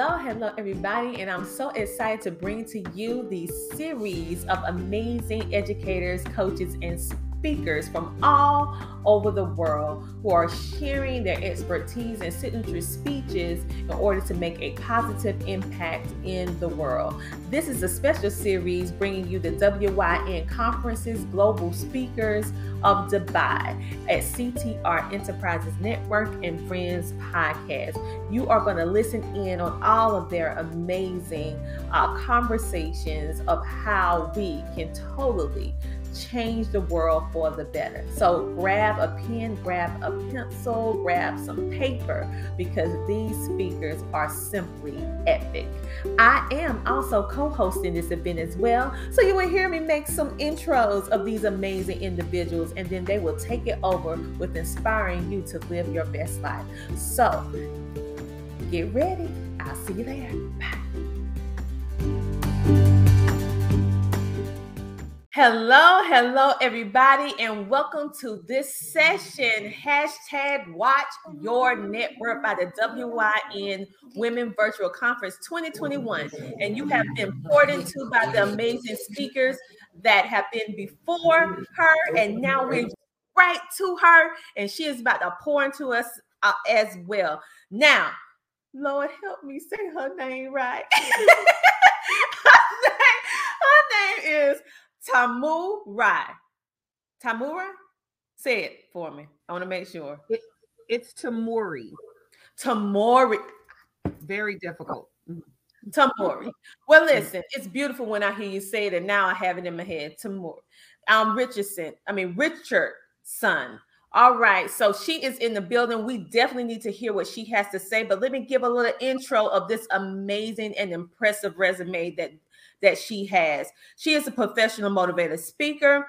Hello, hello, everybody, and I'm so excited to bring to you the series of amazing educators, coaches, and speakers from all over the world who are sharing their expertise and signature speeches in order to make a positive impact in the world. This is a special series bringing you the WYN Conferences Global Speakers of Dubai at CTR Enterprises Network and Friends Podcast. You are going to listen in on all of their amazing uh, conversations of how we can totally change the world for the better. So grab a pen, grab a pencil, grab some paper because these speakers are simply epic. I am also co hosting this event as well. So you will hear me make some intros of these amazing individuals and then they will take it over with inspiring you to live your best life. So get ready. I'll see you there. Bye. Hello, hello, everybody, and welcome to this session. Hashtag Watch Your Network by the WYN Women Virtual Conference 2021. And you have been poured into by the amazing speakers that have been before her, and now we're right to her, and she is about to pour into us uh, as well. Now, Lord, help me say her name right. her, name, her name is Tamu Rai. Tamura? Say it for me. I want to make sure. It, it's Tamuri. Tamuri. Very difficult. Tamuri. Well, listen, it's beautiful when I hear you say it, and now I have it in my head. Tamuri. Um, Richardson. I mean Richard son. All right, so she is in the building. We definitely need to hear what she has to say, but let me give a little intro of this amazing and impressive resume that that she has. She is a professional motivator speaker.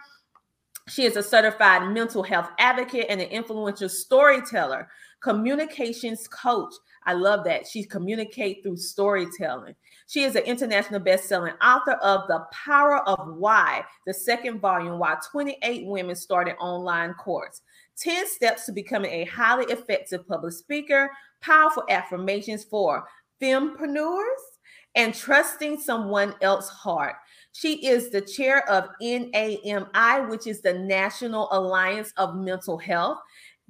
She is a certified mental health advocate and an influential storyteller, communications coach. I love that. She communicates through storytelling. She is an international best-selling author of The Power of Why, the second volume, Why 28 Women Started Online Course. 10 Steps to Becoming a Highly Effective Public Speaker, Powerful Affirmations for Fempreneurs, and trusting someone else's heart. She is the chair of NAMI, which is the National Alliance of Mental Health,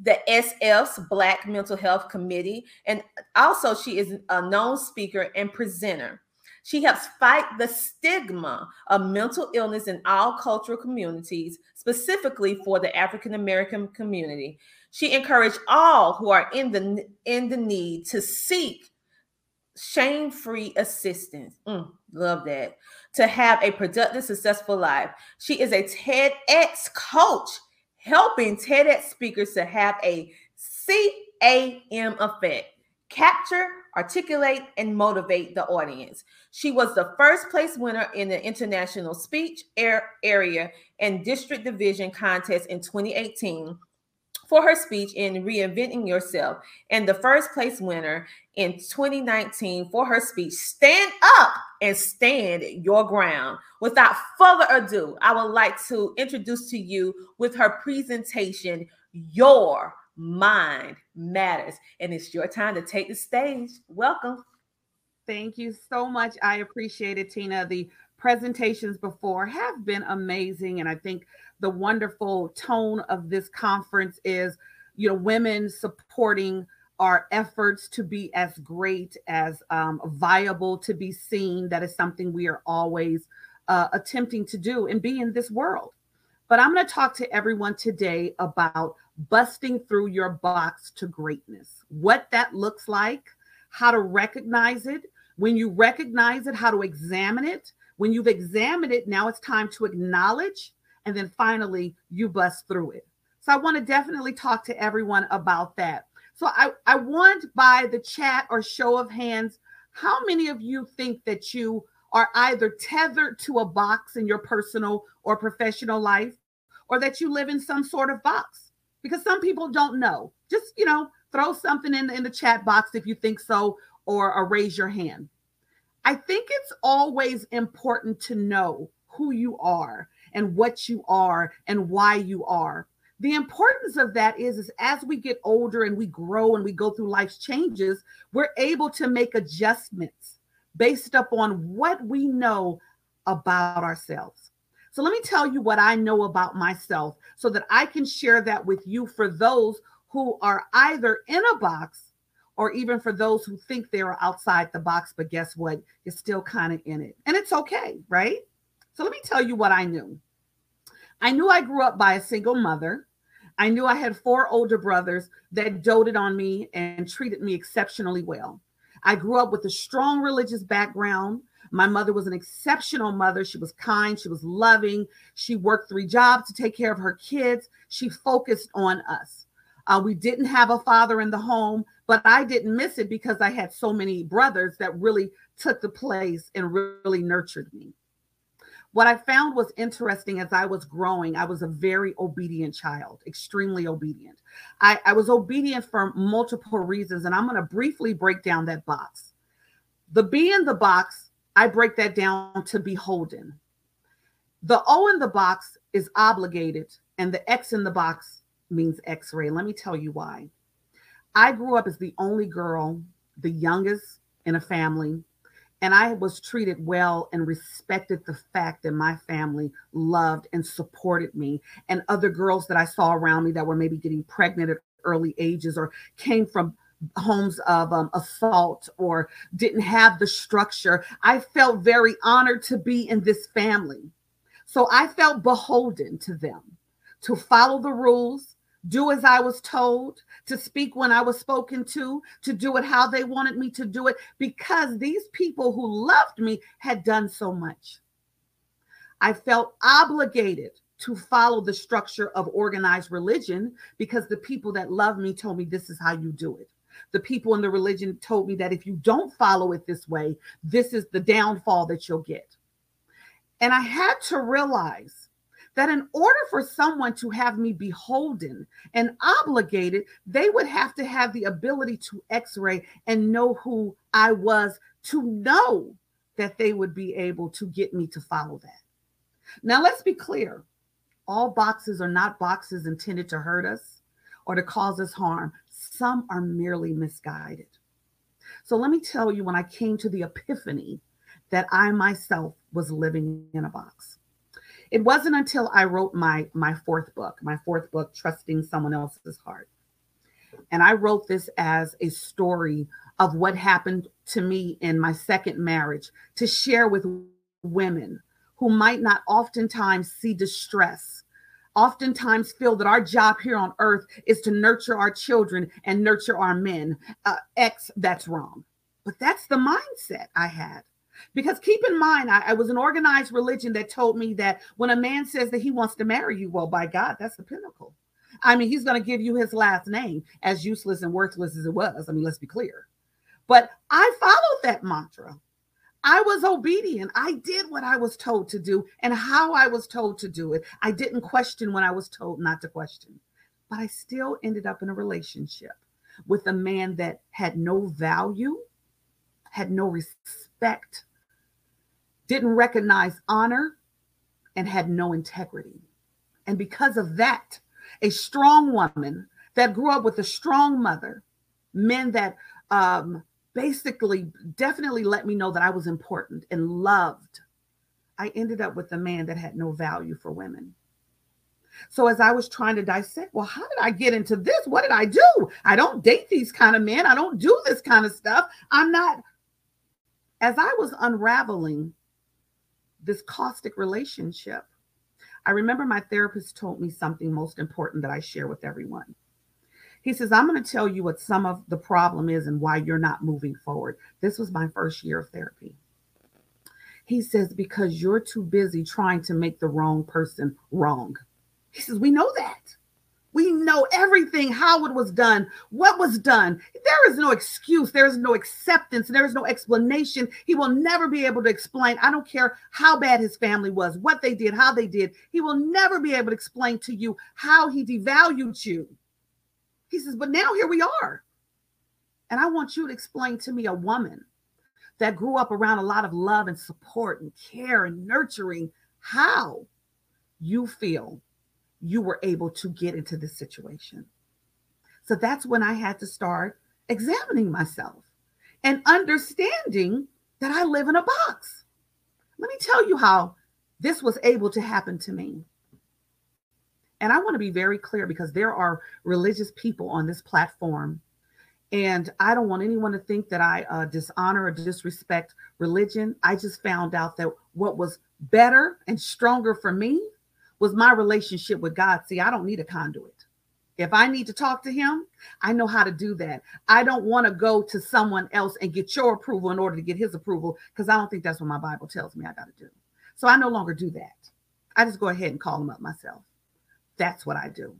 the SF's Black Mental Health Committee, and also she is a known speaker and presenter. She helps fight the stigma of mental illness in all cultural communities, specifically for the African American community. She encouraged all who are in the in the need to seek shame free assistance. Mm, love that. To have a productive, successful life. She is a TEDx coach, helping TEDx speakers to have a CAM effect capture, articulate, and motivate the audience. She was the first place winner in the international speech area and district division contest in 2018 for her speech in Reinventing Yourself, and the first place winner in 2019 for her speech, Stand Up and Stand Your Ground. Without further ado, I would like to introduce to you with her presentation, Your Mind Matters. And it's your time to take the stage. Welcome. Thank you so much. I appreciate it, Tina. The presentations before have been amazing. And I think the wonderful tone of this conference is, you know, women supporting our efforts to be as great as um, viable to be seen. That is something we are always uh, attempting to do and be in this world. But I'm going to talk to everyone today about busting through your box to greatness, what that looks like, how to recognize it. When you recognize it, how to examine it. When you've examined it, now it's time to acknowledge and then finally you bust through it. So I want to definitely talk to everyone about that. So I, I want by the chat or show of hands, how many of you think that you are either tethered to a box in your personal or professional life, or that you live in some sort of box? Because some people don't know. Just, you know, throw something in, in the chat box if you think so, or, or raise your hand. I think it's always important to know who you are and what you are and why you are. the importance of that is, is as we get older and we grow and we go through life's changes, we're able to make adjustments based upon what we know about ourselves. So let me tell you what I know about myself so that I can share that with you for those who are either in a box or even for those who think they are outside the box, but guess what? You're still kind of in it. And it's okay, right? So let me tell you what I knew. I knew I grew up by a single mother. I knew I had four older brothers that doted on me and treated me exceptionally well. I grew up with a strong religious background. My mother was an exceptional mother. She was kind, she was loving. She worked three jobs to take care of her kids. She focused on us. Uh, we didn't have a father in the home, but I didn't miss it because I had so many brothers that really took the place and really nurtured me. What I found was interesting as I was growing, I was a very obedient child, extremely obedient. I, I was obedient for multiple reasons, and I'm going to briefly break down that box. The B in the box, I break that down to beholden. The O in the box is obligated, and the X in the box means x ray. Let me tell you why. I grew up as the only girl, the youngest in a family and I was treated well and respected the fact that my family loved and supported me. And other girls that I saw around me that were maybe getting pregnant at early ages or came from homes of um, assault or didn't have the structure, I felt very honored to be in this family. So I felt beholden to them to follow the rules, do as I was told, to speak when I was spoken to, to do it how they wanted me to do it, because these people who loved me had done so much. I felt obligated to follow the structure of organized religion because the people that loved me told me this is how you do it. The people in the religion told me that if you don't follow it this way, this is the downfall that you'll get. And I had to realize that in order for someone to have me beholden and obligated, they would have to have the ability to x ray and know who I was to know that they would be able to get me to follow that. Now, let's be clear all boxes are not boxes intended to hurt us or to cause us harm, some are merely misguided. So, let me tell you when I came to the epiphany that I myself was living in a box it wasn't until I wrote my my fourth book, my fourth book, Trusting Someone Else's Heart. And I wrote this as a story of what happened to me in my second marriage to share with women who might not oftentimes see distress, oftentimes feel that our job here on earth is to nurture our children and nurture our men. Uh, X, that's wrong. But that's the mindset I had. Because keep in mind, I, I, was an organized religion that told me that when a man says that he wants to marry you, well, by God, that's the pinnacle. I mean, he's going to give you his last name, as useless and worthless as it was. I mean, let's be clear. But I followed that mantra. I was obedient. I did what I was told to do and how I was told to do it. I didn't question when I was told not to question. But I still ended up in a relationship with a man that had no value, had no respect didn't recognize honor, and had no integrity. And because of that, a strong woman that grew up with a strong mother, men that um, basically definitely let me know that I was important and loved, I ended up with a man that had no value for women. So as I was trying to dissect, well, how did I get into this? What did I do? I don't date these kind of men. I don't do this kind of stuff. I'm not. As I was unraveling this caustic relationship. I remember my therapist told me something most important that I share with everyone. He says, I'm going to tell you what some of the problem is and why you're not moving forward. This was my first year of therapy. He says, because you're too busy trying to make the wrong person wrong. He says, we know that. We know everything, how it was done, what was done. There is no excuse. There is no acceptance. There is no explanation. He will never be able to explain. I don't care how bad his family was, what they did, how they did. He will never be able to explain to you how he devalued you. He says, but now here we are. And I want you to explain to me a woman that grew up around a lot of love and support and care and nurturing how you feel you were able to get into this situation. So that's when I had to start examining myself and understanding that I live in a box. Let me tell you how this was able to happen to me. And I want to be very clear because there are religious people on this platform. And I don't want anyone to think that I uh, dishonor or disrespect religion. I just found out that what was better and stronger for me was my relationship with God. See, I don't need a conduit. If I need to talk to him, I know how to do that. I don't want to go to someone else and get your approval in order to get his approval because I don't think that's what my Bible tells me I got to do. So I no longer do that. I just go ahead and call him up myself. That's what I do.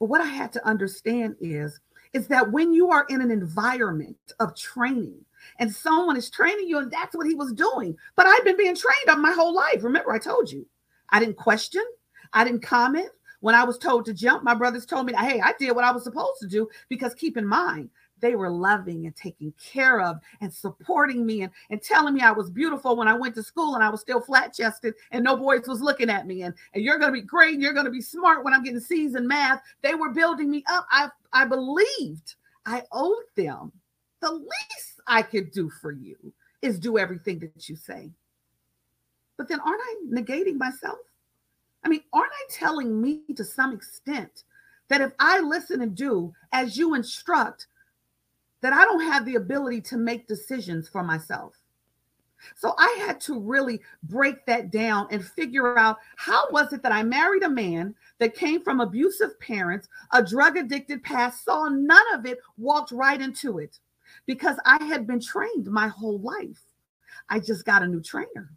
But what I had to understand is is that when you are in an environment of training and someone is training you and that's what he was doing. But I've been being trained up my whole life. Remember I told you. I didn't question, I didn't comment. When I was told to jump, my brothers told me, hey, I did what I was supposed to do because keep in mind, they were loving and taking care of and supporting me and, and telling me I was beautiful when I went to school and I was still flat chested and no boys was looking at me and, and you're going to be great and you're going to be smart when I'm getting C's in math. They were building me up. I, I believed I owed them. The least I could do for you is do everything that you say. But then aren't I negating myself? I mean, aren't I telling me to some extent that if I listen and do as you instruct, that I don't have the ability to make decisions for myself. So I had to really break that down and figure out how was it that I married a man that came from abusive parents, a drug addicted past, saw none of it, walked right into it because I had been trained my whole life. I just got a new trainer.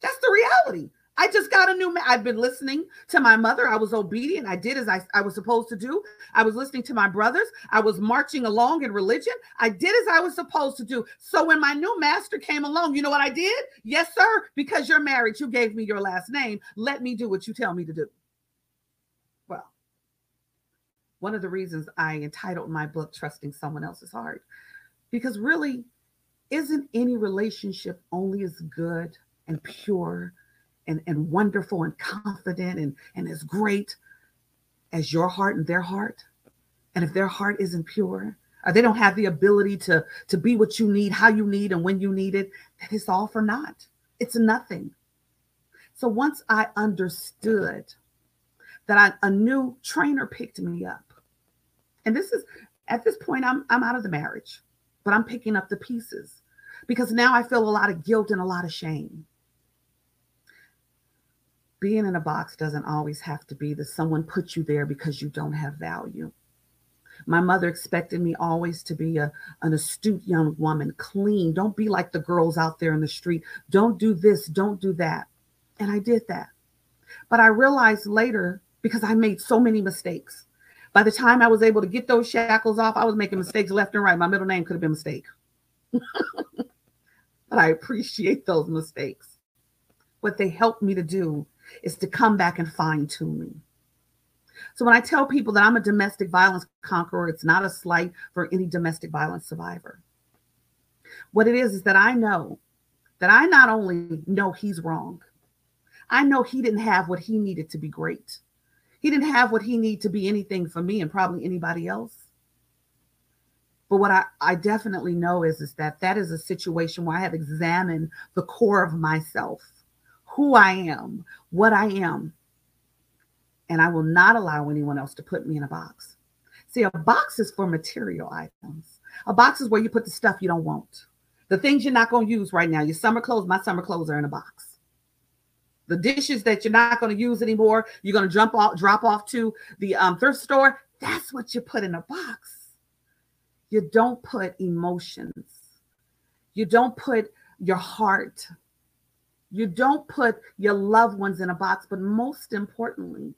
That's the reality. I just got a new. Ma- I've been listening to my mother. I was obedient. I did as I, I was supposed to do. I was listening to my brothers. I was marching along in religion. I did as I was supposed to do. So when my new master came along, you know what I did? Yes, sir. Because you're married, you gave me your last name. Let me do what you tell me to do. Well, one of the reasons I entitled my book "Trusting Someone Else's Heart," because really, isn't any relationship only as good and pure? And, and wonderful and confident and, and as great as your heart and their heart. And if their heart isn't pure, or they don't have the ability to, to be what you need, how you need, and when you need it, that is all for naught. It's nothing. So once I understood that I, a new trainer picked me up, and this is at this point, I'm I'm out of the marriage, but I'm picking up the pieces because now I feel a lot of guilt and a lot of shame being in a box doesn't always have to be that someone put you there because you don't have value. My mother expected me always to be a, an astute young woman, clean. Don't be like the girls out there in the street. Don't do this, don't do that. And I did that. But I realized later, because I made so many mistakes, by the time I was able to get those shackles off, I was making mistakes left and right. My middle name could have been mistake. but I appreciate those mistakes. What they helped me to do is to come back and fine tune me. So when I tell people that I'm a domestic violence conqueror, it's not a slight for any domestic violence survivor. What it is is that I know that I not only know he's wrong, I know he didn't have what he needed to be great. He didn't have what he needed to be anything for me and probably anybody else. But what I, I definitely know is, is that that is a situation where I have examined the core of myself who I am, what I am. And I will not allow anyone else to put me in a box. See, a box is for material items. A box is where you put the stuff you don't want. The things you're not going to use right now. Your summer clothes, my summer clothes are in a box. The dishes that you're not going to use anymore, you're going to jump off, drop off to the um, thrift store. That's what you put in a box. You don't put emotions. You don't put your heart. You don't put your loved ones in a box, but most importantly,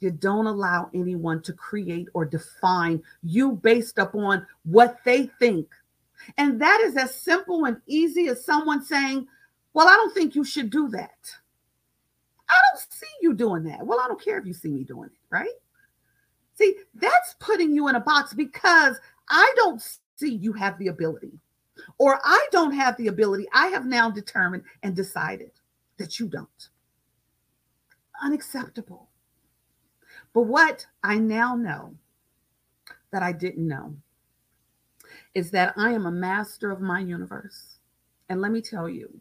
you don't allow anyone to create or define you based upon what they think. And that is as simple and easy as someone saying, Well, I don't think you should do that. I don't see you doing that. Well, I don't care if you see me doing it, right? See, that's putting you in a box because I don't see you have the ability or I don't have the ability. I have now determined and decided that you don't. unacceptable. But what I now know that I didn't know is that I am a master of my universe. And let me tell you,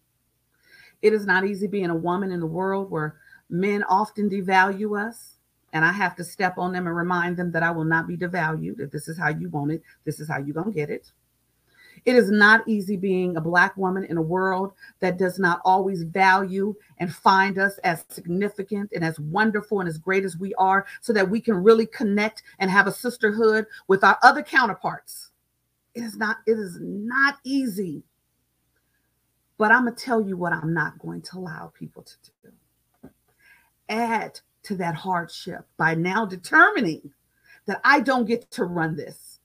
it is not easy being a woman in the world where men often devalue us. And I have to step on them and remind them that I will not be devalued. If this is how you want it, this is how you're going to get it. It is not easy being a Black woman in a world that does not always value and find us as significant and as wonderful and as great as we are, so that we can really connect and have a sisterhood with our other counterparts. It is not, it is not easy. But I'm going to tell you what I'm not going to allow people to do. Add to that hardship by now determining that I don't get to run this,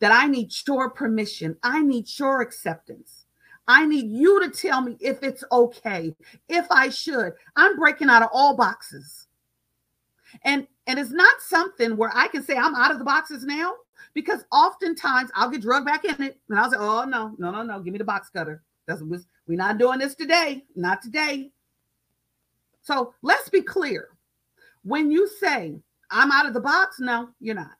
that I need your permission, I need your acceptance. I need you to tell me if it's okay, if I should. I'm breaking out of all boxes. And and it's not something where I can say I'm out of the boxes now because oftentimes I'll get drugged back in it and I'll say, "Oh no, no, no, no, give me the box cutter." That's we're not doing this today, not today. So let's be clear. When you say I'm out of the box, no, you're not.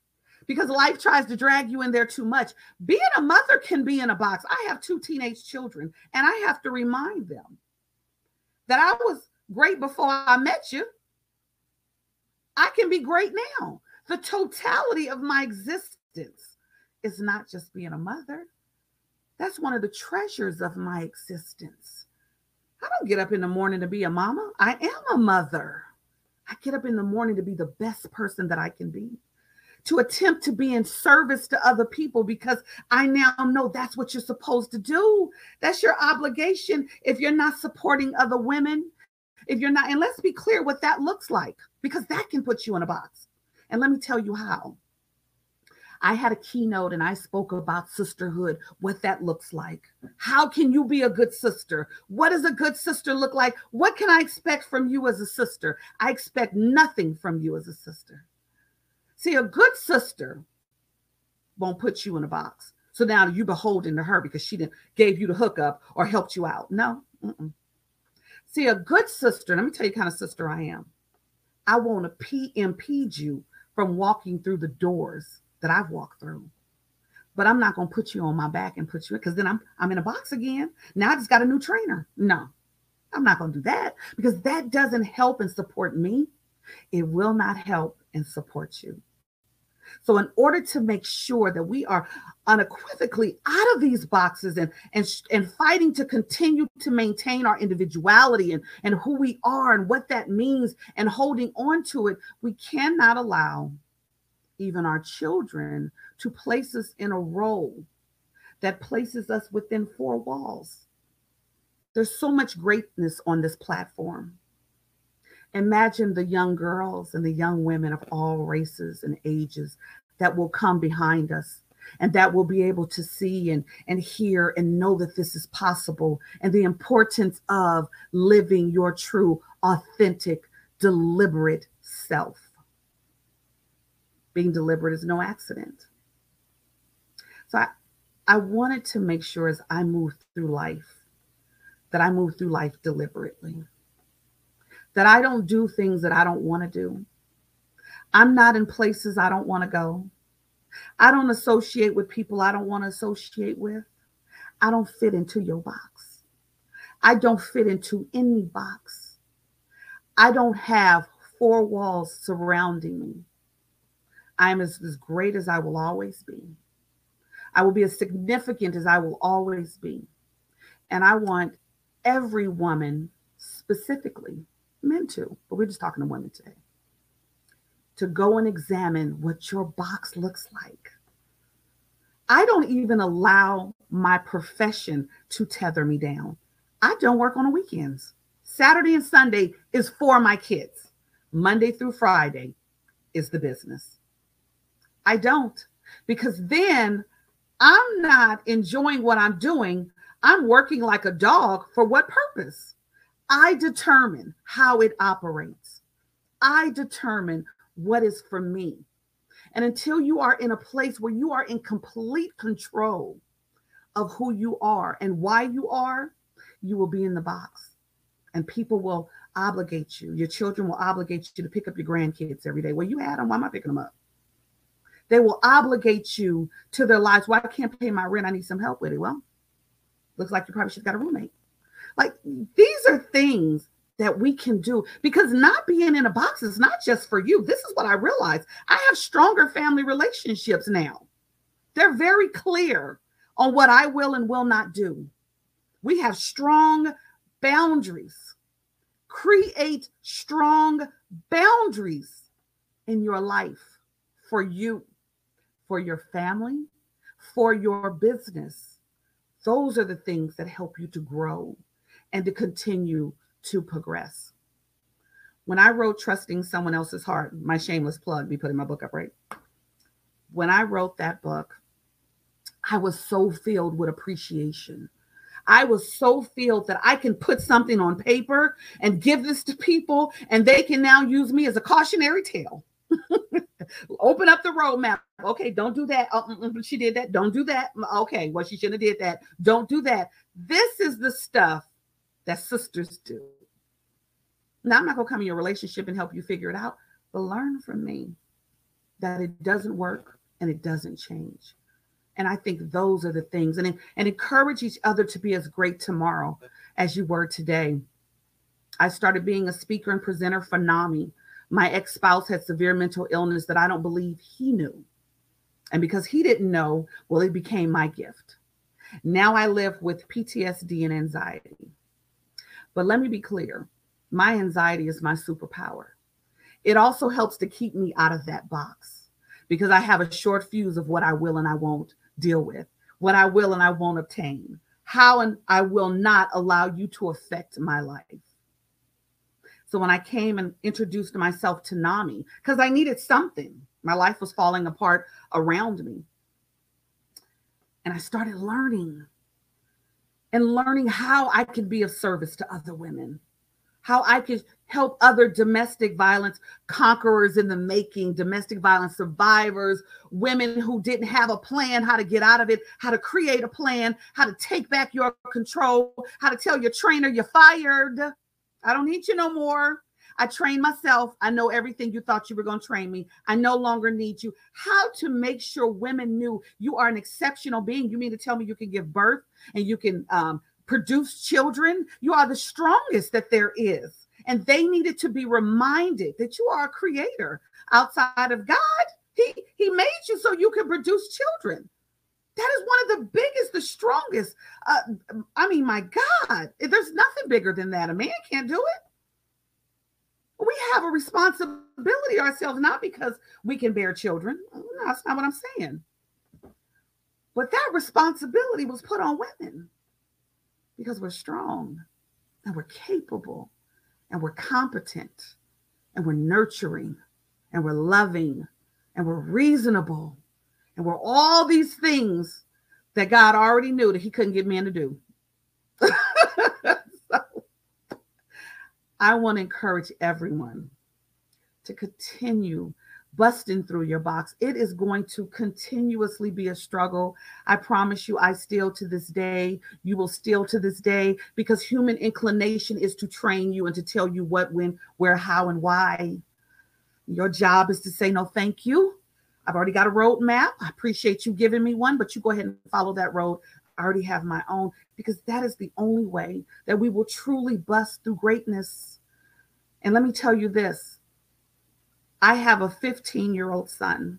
Because life tries to drag you in there too much. Being a mother can be in a box. I have two teenage children, and I have to remind them that I was great before I met you. I can be great now. The totality of my existence is not just being a mother, that's one of the treasures of my existence. I don't get up in the morning to be a mama. I am a mother. I get up in the morning to be the best person that I can be, to attempt to be in service to other people because I now know that's what you're supposed to do. That's your obligation if you're not supporting other women. If you're not, and let's be clear what that looks like because that can put you in a box. And let me tell you how. I had a keynote and I spoke about sisterhood, what that looks like. How can you be a good sister? What does a good sister look like? What can I expect from you as a sister? I expect nothing from you as a sister. See, a good sister won't put you in a box. So now you're beholden to her because she didn't gave you the hookup or helped you out. No. Mm-mm. See, a good sister, let me tell you kind of sister I am. I won't impede you from walking through the doors that I've walked through. But I'm not going to put you on my back and put you in because then I'm I'm in a box again. Now I just got a new trainer. No, I'm not going to do that because that doesn't help and support me. It will not help and support you. So, in order to make sure that we are unequivocally out of these boxes and and and fighting to continue to maintain our individuality and and who we are and what that means and holding on to it, we cannot allow even our children, to place us in a role that places us within four walls. There's so much greatness on this platform. Imagine the young girls and the young women of all races and ages that will come behind us and that will be able to see and, and hear and know that this is possible and the importance of living your true, authentic, deliberate self being deliberate is no accident. So I, I wanted to make sure as I move through life that I move through life deliberately, that I don't do things that I don't want to do. I'm not in places I don't want to go. I don't associate with people I don't want to associate with. I don't fit into your box. I don't fit into any box. I don't have four walls surrounding me. I am as, as great as I will always be. I will be as significant as I will always be. And I want every woman, specifically men too, but we're just talking to women today, to go and examine what your box looks like. I don't even allow my profession to tether me down. I don't work on the weekends. Saturday and Sunday is for my kids. Monday through Friday is the business. I don't, because then I'm not enjoying what I'm doing. I'm working like a dog for what purpose? I determine how it operates. I determine what is for me. And until you are in a place where you are in complete control of who you are and why you are, you will be in the box. And people will obligate you. Your children will obligate you to pick up your grandkids every day. Well, you had them. Why am I picking them up? They will obligate you to their lives. Why well, I can't pay my rent? I need some help with it. Well, looks like you probably should have got a roommate. Like these are things that we can do because not being in a box is not just for you. This is what I realized. I have stronger family relationships now. They're very clear on what I will and will not do. We have strong boundaries. Create strong boundaries in your life for you, for your family, for your business. Those are the things that help you to grow and to continue to progress. When I wrote Trusting Someone Else's Heart, my shameless plug, be putting my book up, right? When I wrote that book, I was so filled with appreciation. I was so filled that I can put something on paper and give this to people, and they can now use me as a cautionary tale. Open up the roadmap. Okay, don't do that. Oh, she did that. Don't do that. Okay, well, she shouldn't have did that. Don't do that. This is the stuff that sisters do. Now, I'm not going to come in your relationship and help you figure it out, but learn from me that it doesn't work and it doesn't change. And I think those are the things, and, and encourage each other to be as great tomorrow as you were today. I started being a speaker and presenter for NAMI. My ex spouse had severe mental illness that I don't believe he knew. And because he didn't know, well, it became my gift. Now I live with PTSD and anxiety. But let me be clear my anxiety is my superpower. It also helps to keep me out of that box because I have a short fuse of what I will and I won't deal with, what I will and I won't obtain, how and I will not allow you to affect my life. So when I came and introduced myself to NAMI, because I needed something, my life was falling apart around me. And I started learning and learning how I can be of service to other women, how I can help other domestic violence conquerors in the making, domestic violence survivors, women who didn't have a plan how to get out of it, how to create a plan, how to take back your control, how to tell your trainer you're fired. I don't need you no more. I trained myself. I know everything you thought you were going to train me. I no longer need you. How to make sure women knew you are an exceptional being. You mean to tell me you can give birth and you can um, produce children? You are the strongest that there is and they needed to be reminded that you are a creator outside of God. He he made you so you can produce children. That is one of the biggest, the strongest. Uh, I mean, my God, there's nothing bigger than that. A man can't do it. We have a responsibility ourselves, not because we can bear children. No, that's not what I'm saying. But that responsibility was put on women because we're strong and we're capable and we're competent and we're nurturing and we're loving and we're reasonable and we're all these things that God already knew that He couldn't get men to do. so, I want to encourage everyone to continue busting through your box. It is going to continuously be a struggle. I promise you, I still to this day, you will still to this day, because human inclination is to train you and to tell you what, when, where, how, and why. Your job is to say, no, thank you. I've already got a roadmap. I appreciate you giving me one, but you go ahead and follow that road. I already have my own because that is the only way that we will truly bust through greatness. And let me tell you this I have a 15 year old son,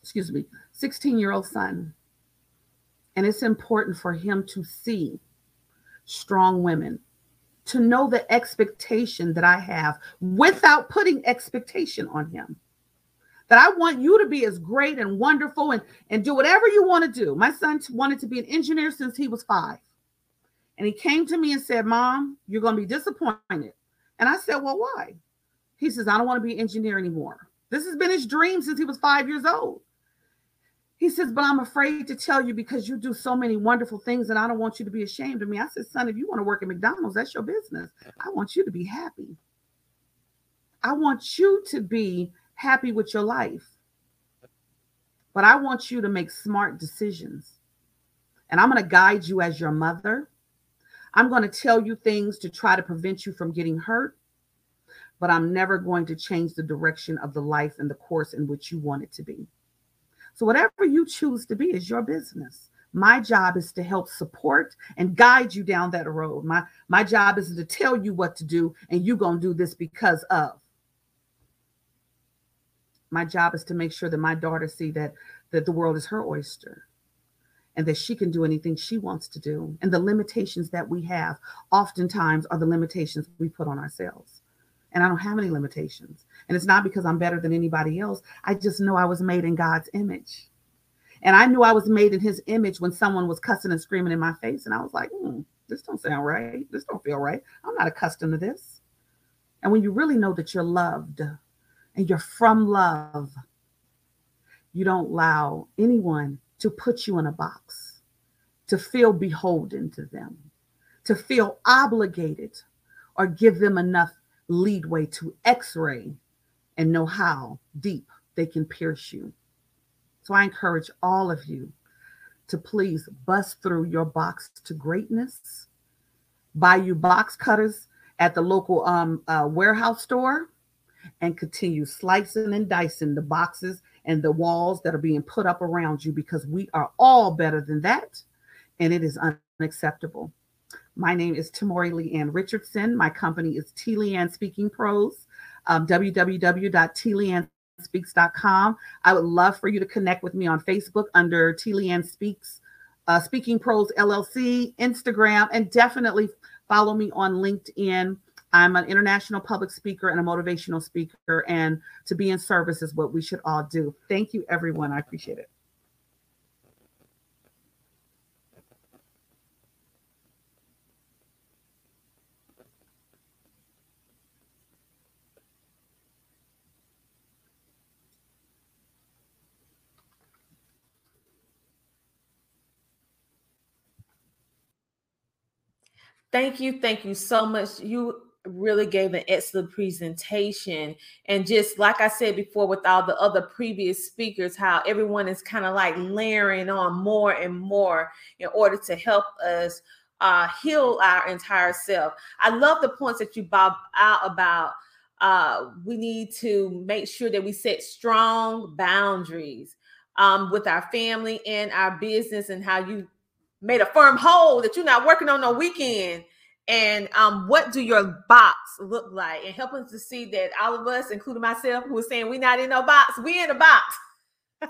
excuse me, 16 year old son. And it's important for him to see strong women, to know the expectation that I have without putting expectation on him. That I want you to be as great and wonderful and, and do whatever you want to do. My son wanted to be an engineer since he was five. And he came to me and said, Mom, you're going to be disappointed. And I said, Well, why? He says, I don't want to be an engineer anymore. This has been his dream since he was five years old. He says, But I'm afraid to tell you because you do so many wonderful things and I don't want you to be ashamed of me. I said, Son, if you want to work at McDonald's, that's your business. I want you to be happy. I want you to be happy with your life. But I want you to make smart decisions. And I'm going to guide you as your mother. I'm going to tell you things to try to prevent you from getting hurt. but I'm never going to change the direction of the life and the course in which you want it to be. So, whatever you choose to be is your business. My job is to help support and guide you down that road. My, my job is to tell you what to do, and you're going to do this because of. My job is to make sure that my daughter see that, that the world is her oyster and that she can do anything she wants to do. And the limitations that we have oftentimes are the limitations we put on ourselves. And I don't have any limitations. And it's not because I'm better than anybody else. I just know I was made in God's image. And I knew I was made in his image when someone was cussing and screaming in my face. And I was like, hmm, this don't sound right. This don't feel right. I'm not accustomed to this. And when you really know that you're loved and you're from love, you don't allow anyone to put you in a box, to feel beholden to them, to feel obligated, or give them enough leadway to x ray and know how deep they can pierce you. So I encourage all of you to please bust through your box to greatness. Buy you box cutters at the local um, uh, warehouse store and continue slicing and dicing the boxes and the walls that are being put up around you because we are all better than that. And it is unacceptable. My name is Tamuri Leanne Richardson. My company is T. Leanne Speaking Pros, um, www.tleannespeaks.com. I would love for you to connect with me on Facebook under T. Leanne Speaks, uh, Speaking Pros LLC, Instagram, and definitely follow me on LinkedIn I'm an international public speaker and a motivational speaker, and to be in service is what we should all do. Thank you, everyone. I appreciate it. Thank you. Thank you so much. You really gave an excellent presentation. And just like I said before, with all the other previous speakers, how everyone is kind of like layering on more and more in order to help us uh, heal our entire self. I love the points that you bob out about uh, we need to make sure that we set strong boundaries um, with our family and our business and how you made a firm hold that you're not working on no weekend and um, what do your box look like? And help us to see that all of us including myself who was saying we're not in no box we in a box.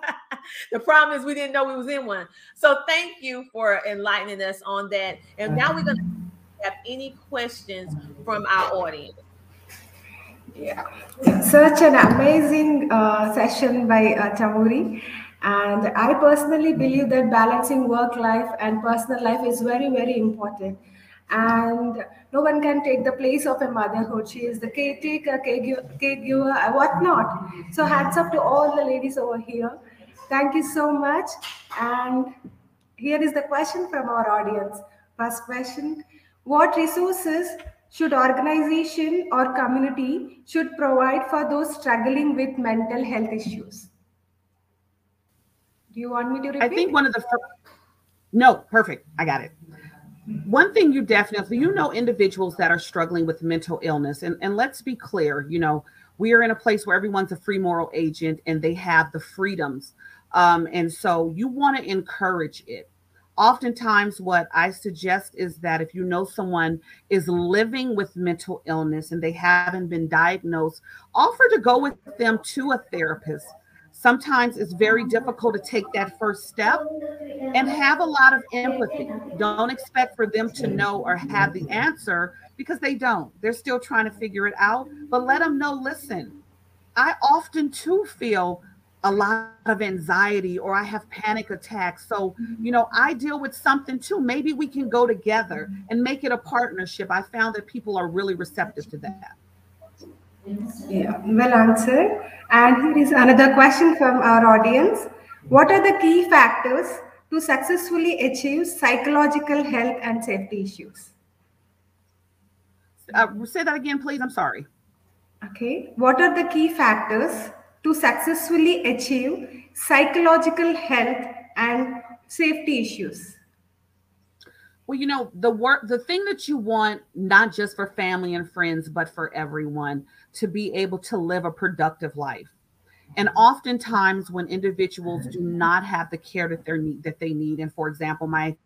The problem is we didn't know we was in one. So thank you for enlightening us on that. And now we're going to have any questions from our audience. Yeah. Such an amazing uh, session by uh, tamuri. And i personally believe that balancing work life and personal life is very very important and no one can take the place of a motherhood. She is the caretaker, caregiver, uh, whatnot. So hats up to all the ladies over here. Thank you so much. And here is the question from our audience. First question, what resources should organization or community should provide for those struggling with mental health issues? Do you want me to repeat? I think one of the first, no, perfect. I got it one thing you definitely you know individuals that are struggling with mental illness and, and let's be clear you know we are in a place where everyone's a free moral agent and they have the freedoms. Um, and so you want to encourage it. Oftentimes what i suggest is that if you know someone is living with mental illness and they haven't been diagnosed offer to go with them to a therapist Sometimes it's very difficult to take that first step and have a lot of empathy. Don't expect for them to know or have the answer because they don't. They're still trying to figure it out. But let them know listen, I often too feel a lot of anxiety or I have panic attacks. So, you know, I deal with something too. Maybe we can go together and make it a partnership. I found that people are really receptive to that. Yeah, well answered. And here is another question from our audience. What are the key factors to successfully achieve psychological health and safety issues? Uh, say that again, please. I'm sorry. Okay. What are the key factors to successfully achieve psychological health and safety issues? Well, you know, the work, the thing that you want, not just for family and friends, but for everyone to be able to live a productive life. And oftentimes, when individuals do not have the care that they need, that they need, and for example, my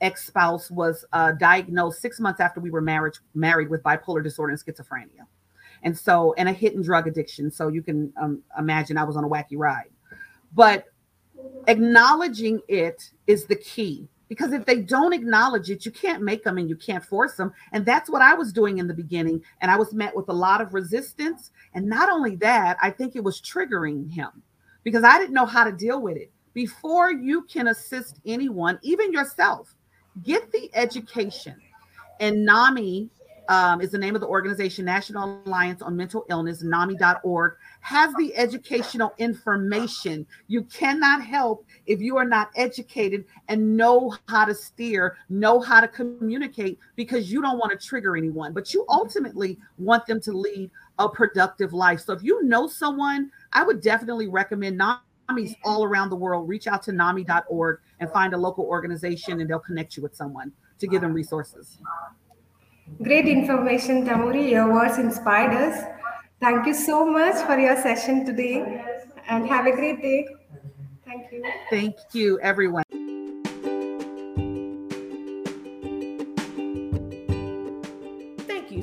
ex-spouse was uh, diagnosed six months after we were married, married with bipolar disorder and schizophrenia, and so and a hidden drug addiction. So you can um, imagine I was on a wacky ride. But acknowledging it is the key because if they don't acknowledge it, you can't make them and you can't force them. And that's what I was doing in the beginning. And I was met with a lot of resistance. And not only that, I think it was triggering him because I didn't know how to deal with it. Before you can assist anyone, even yourself, get the education. And NAMI um, is the name of the organization, National Alliance on Mental Illness, NAMI.org, has the educational information. You cannot help if you are not educated and know how to steer, know how to communicate, because you don't want to trigger anyone, but you ultimately want them to lead a productive life. So if you know someone, I would definitely recommend NAMIs all around the world. Reach out to NAMI.org and find a local organization, and they'll connect you with someone to give them resources. Great information, Tamuri. Your words inspired us. Thank you so much for your session today and have a great day. Thank you. Thank you, everyone.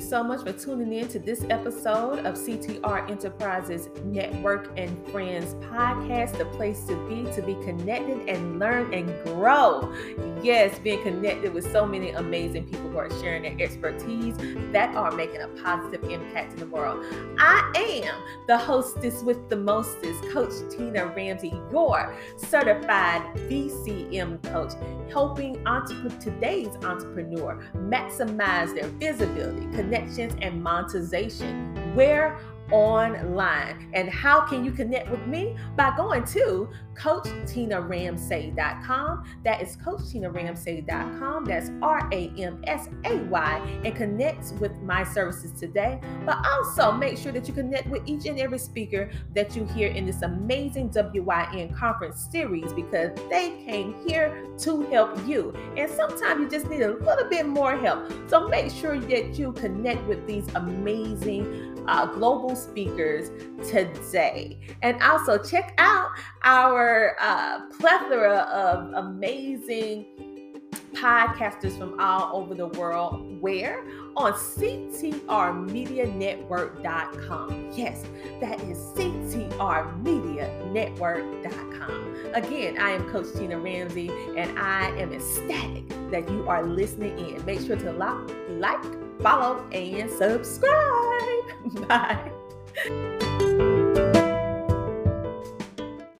So much for tuning in to this episode of CTR Enterprises Network and Friends podcast, the place to be to be connected and learn and grow. Yes, being connected with so many amazing people who are sharing their expertise that are making a positive impact in the world. I am the hostess with the mostest, Coach Tina Ramsay, your certified VCM coach, helping entrepreneur, today's entrepreneur maximize their visibility, connect connections and monetization. Where online. And how can you connect with me? By going to CoachTinaRamsay.com. That is CoachTinaRamsay.com. That's R A M S A Y. And connect with my services today. But also make sure that you connect with each and every speaker that you hear in this amazing WYN conference series because they came here to help you. And sometimes you just need a little bit more help. So make sure that you connect with these amazing uh, global speakers today. And also check out our uh, plethora of amazing podcasters from all over the world. Where? On CTRMediaNetwork.com. Yes, that is CTRMediaNetwork.com. Again, I am Coach Tina Ramsay, and I am ecstatic that you are listening in. Make sure to lock, like, follow, and subscribe. Bye.